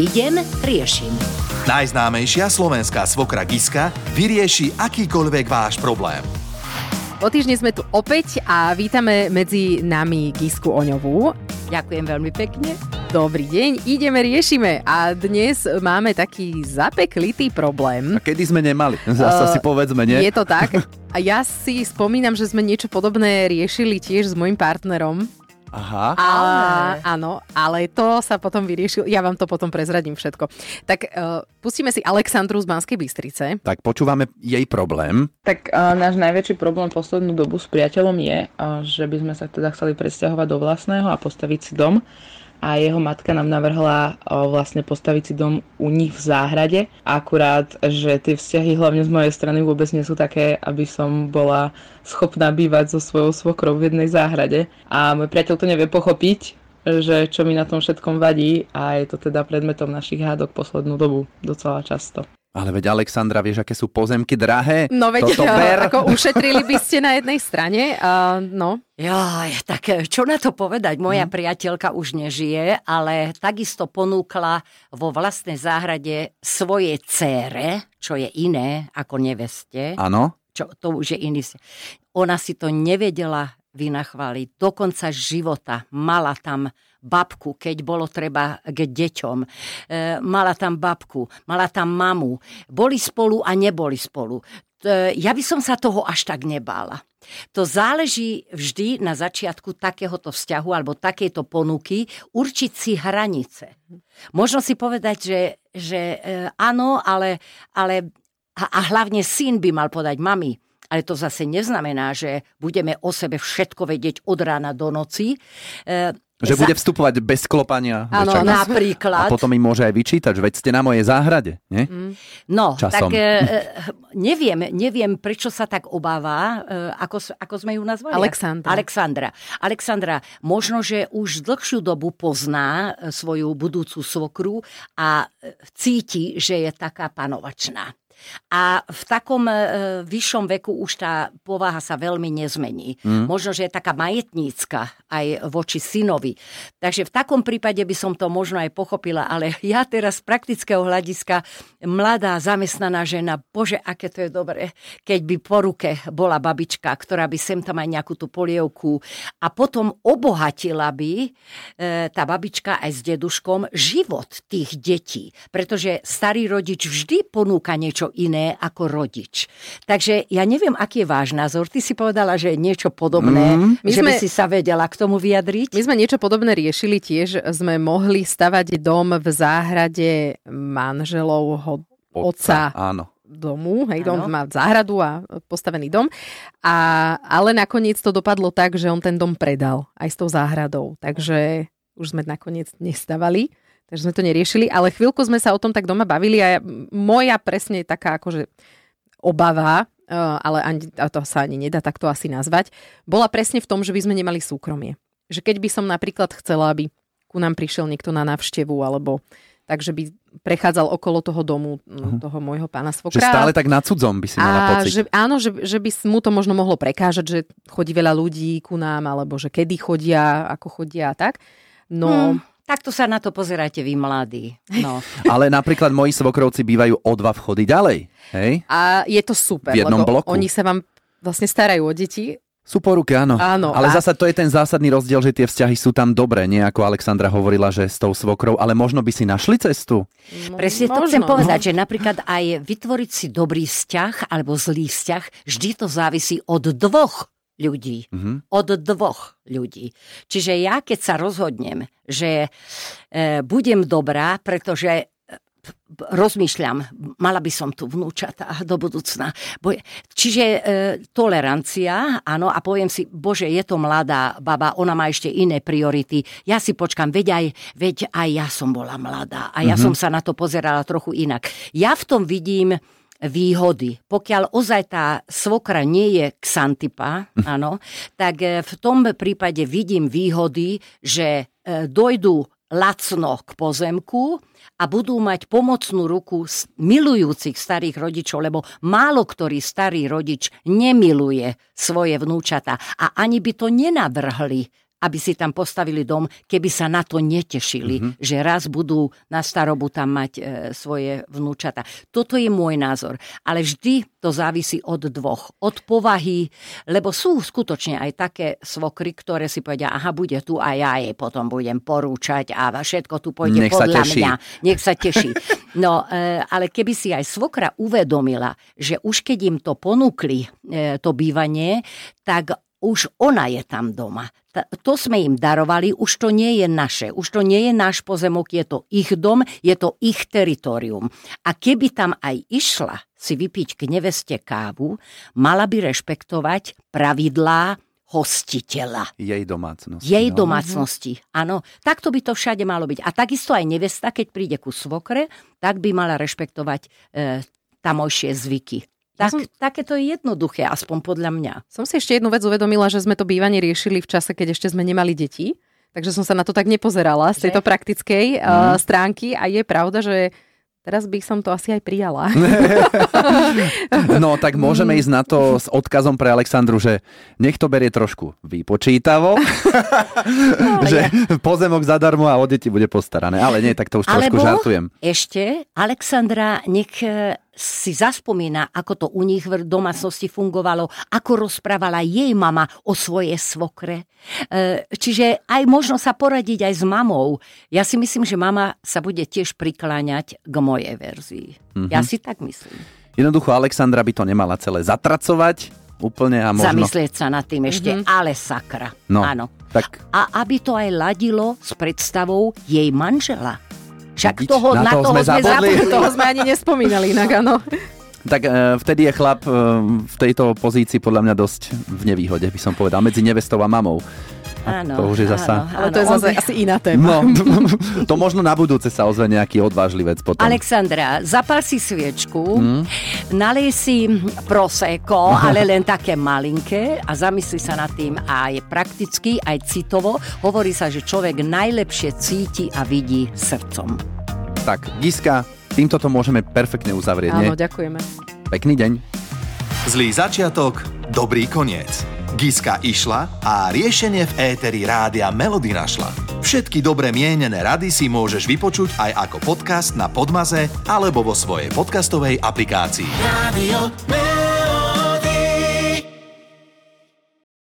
Idem, riešim. Najznámejšia slovenská svokra Giska vyrieši akýkoľvek váš problém. Po týždni sme tu opäť a vítame medzi nami Gisku Oňovú. Ďakujem veľmi pekne. Dobrý deň, ideme, riešime. A dnes máme taký zapeklitý problém. A kedy sme nemali? Zasa uh, si povedzme, nie? Je to tak. A ja si spomínam, že sme niečo podobné riešili tiež s môjim partnerom. Aha. A, áno, ale to sa potom vyriešil. Ja vám to potom prezradím všetko. Tak uh, pustíme si Alexandru z Banskej Bystrice. Tak počúvame jej problém. Tak uh, náš najväčší problém poslednú dobu s priateľom je, uh, že by sme sa teda chceli presťahovať do vlastného a postaviť si dom a jeho matka nám navrhla vlastne postaviť si dom u nich v záhrade. Akurát, že tie vzťahy hlavne z mojej strany vôbec nie sú také, aby som bola schopná bývať so svojou svokrou v jednej záhrade. A môj priateľ to nevie pochopiť, že čo mi na tom všetkom vadí a je to teda predmetom našich hádok poslednú dobu docela často. Ale veď Alexandra, vieš, aké sú pozemky drahé? No veď, Toto ber. ako ušetrili by ste na jednej strane, uh, no. Jaj, tak eh, čo na to povedať? Moja hmm. priateľka už nežije, ale takisto ponúkla vo vlastnej záhrade svoje cére, čo je iné ako neveste. Áno. Čo, to už je iný. Ona si to nevedela vynachváliť. Do konca života mala tam babku, keď bolo treba k deťom. E, mala tam babku, mala tam mamu. Boli spolu a neboli spolu. E, ja by som sa toho až tak nebála. To záleží vždy na začiatku takéhoto vzťahu alebo takéto ponuky určiť si hranice. Možno si povedať, že, že e, áno, ale, ale a, a hlavne syn by mal podať mami, ale to zase neznamená, že budeme o sebe všetko vedieť od rána do noci. E, že bude vstupovať bez klopania. Áno, napríklad. A potom im môže aj vyčítať, že veď ste na mojej záhrade, nie? Mm. No, Časom. tak e, neviem, neviem, prečo sa tak obáva, e, ako, ako sme ju nazvali? Alexandra. Alexandra. Alexandra, možno, že už dlhšiu dobu pozná e, svoju budúcu svokru a e, cíti, že je taká panovačná. A v takom e, vyššom veku už tá povaha sa veľmi nezmení. Mm. Možno, že je taká majetnícka aj voči synovi. Takže v takom prípade by som to možno aj pochopila, ale ja teraz z praktického hľadiska mladá zamestnaná žena, bože, aké to je dobré, keď by po ruke bola babička, ktorá by sem tam aj nejakú tú polievku a potom obohatila by e, tá babička aj s deduškom život tých detí. Pretože starý rodič vždy ponúka niečo iné ako rodič. Takže ja neviem, aký je váš názor. Ty si povedala, že je niečo podobné, mm. že by si sa vedela k tomu vyjadriť. My sme niečo podobné riešili tiež. Sme mohli stavať dom v záhrade manželovho otca. otca áno domu, hej, dom má záhradu a postavený dom. A, ale nakoniec to dopadlo tak, že on ten dom predal aj s tou záhradou. Takže už sme nakoniec nestavali. Takže sme to neriešili, ale chvíľku sme sa o tom tak doma bavili a moja presne taká akože obava, e, ale ani, to sa ani nedá takto asi nazvať, bola presne v tom, že by sme nemali súkromie. Že keď by som napríklad chcela, aby ku nám prišiel niekto na návštevu alebo takže by prechádzal okolo toho domu uh-huh. toho môjho pána svokra. Že stále tak na cudzom by si mala pocit. Že, áno, že, že by mu to možno mohlo prekážať, že chodí veľa ľudí ku nám, alebo že kedy chodia, ako chodia a tak. No, hmm. Takto sa na to pozeráte vy mladí. No. Ale napríklad moji svokrovci bývajú o dva vchody ďalej. Hej? A je to super, v jednom lebo bloku. oni sa vám vlastne starajú o deti sú po ruke, áno. áno ale a... zasa to je ten zásadný rozdiel, že tie vzťahy sú tam dobré, nie ako Alexandra hovorila, že s tou svokrou, ale možno by si našli cestu. No, Presne to chcem povedať, no. že napríklad aj vytvoriť si dobrý vzťah alebo zlý vzťah, vždy to závisí od dvoch ľudí. Mm-hmm. Od dvoch ľudí. Čiže ja, keď sa rozhodnem, že e, budem dobrá, pretože e, rozmýšľam, mala by som tu vnúčata do budúcna. Čiže e, tolerancia, áno, a poviem si, bože, je to mladá baba, ona má ešte iné priority. Ja si počkam, veď aj, veď aj ja som bola mladá a ja mm-hmm. som sa na to pozerala trochu inak. Ja v tom vidím výhody. Pokiaľ ozaj tá svokra nie je ksantipa, áno, tak e, v tom prípade vidím výhody, že e, dojdu lacno k pozemku a budú mať pomocnú ruku milujúcich starých rodičov, lebo málo ktorý starý rodič nemiluje svoje vnúčata a ani by to nenavrhli aby si tam postavili dom, keby sa na to netešili, mm-hmm. že raz budú na starobu tam mať e, svoje vnúčata. Toto je môj názor. Ale vždy to závisí od dvoch. Od povahy, lebo sú skutočne aj také svokry, ktoré si povedia, aha, bude tu a ja jej potom budem porúčať a všetko tu pôjde Nech podľa teší. mňa. Nech sa teší. No, e, ale keby si aj svokra uvedomila, že už keď im to ponúkli, e, to bývanie, tak už ona je tam doma. To sme im darovali, už to nie je naše, už to nie je náš pozemok, je to ich dom, je to ich teritorium. A keby tam aj išla si vypiť k neveste kávu, mala by rešpektovať pravidlá hostiteľa. Jej domácnosti. Jej no. domácnosti, áno. Takto by to všade malo byť. A takisto aj nevesta, keď príde ku svokre, tak by mala rešpektovať e, tamojšie zvyky. Tak, som... Také to je jednoduché, aspoň podľa mňa. Som si ešte jednu vec uvedomila, že sme to bývanie riešili v čase, keď ešte sme nemali deti. Takže som sa na to tak nepozerala z tejto že? praktickej mm. uh, stránky a je pravda, že Teraz by som to asi aj prijala. no, tak môžeme ísť na to s odkazom pre Alexandru, že nech to berie trošku vypočítavo, no, že ja. pozemok zadarmo a o deti bude postarané. Ale nie, tak to už trošku Alebo žartujem. ešte Alexandra nech e, si zaspomína, ako to u nich v domácnosti fungovalo, ako rozprávala jej mama o svojej svokre. E, čiže aj možno sa poradiť aj s mamou. Ja si myslím, že mama sa bude tiež prikláňať k mojej verzii. Mm-hmm. Ja si tak myslím. Jednoducho Alexandra by to nemala celé zatracovať úplne a možno... Zamyslieť sa nad tým ešte, mm-hmm. ale sakra. No, Áno. Tak... A aby to aj ladilo s predstavou jej manžela. Však toho, na, na toho, toho sme zabudli. Toho sme ani nespomínali inak, áno. Tak e, vtedy je chlap e, v tejto pozícii podľa mňa dosť v nevýhode, by som povedal, medzi nevestou a mamou. Áno, to už je zasa... Ale to je zase by... asi iná téma. No, to možno na budúce sa ozve nejaký odvážlivec potom. Alexandra, zapal si sviečku, mm. nalej si proseko, ale len také malinké a zamysli sa nad tým aj prakticky, aj citovo. Hovorí sa, že človek najlepšie cíti a vidí srdcom. Tak, Giska, týmto to môžeme perfektne uzavrieť, Áno, nie? ďakujeme. Pekný deň. Zlý začiatok, dobrý koniec. Giska išla a riešenie v éteri rádia Melody našla. Všetky dobre mienené rady si môžeš vypočuť aj ako podcast na Podmaze alebo vo svojej podcastovej aplikácii. Melody.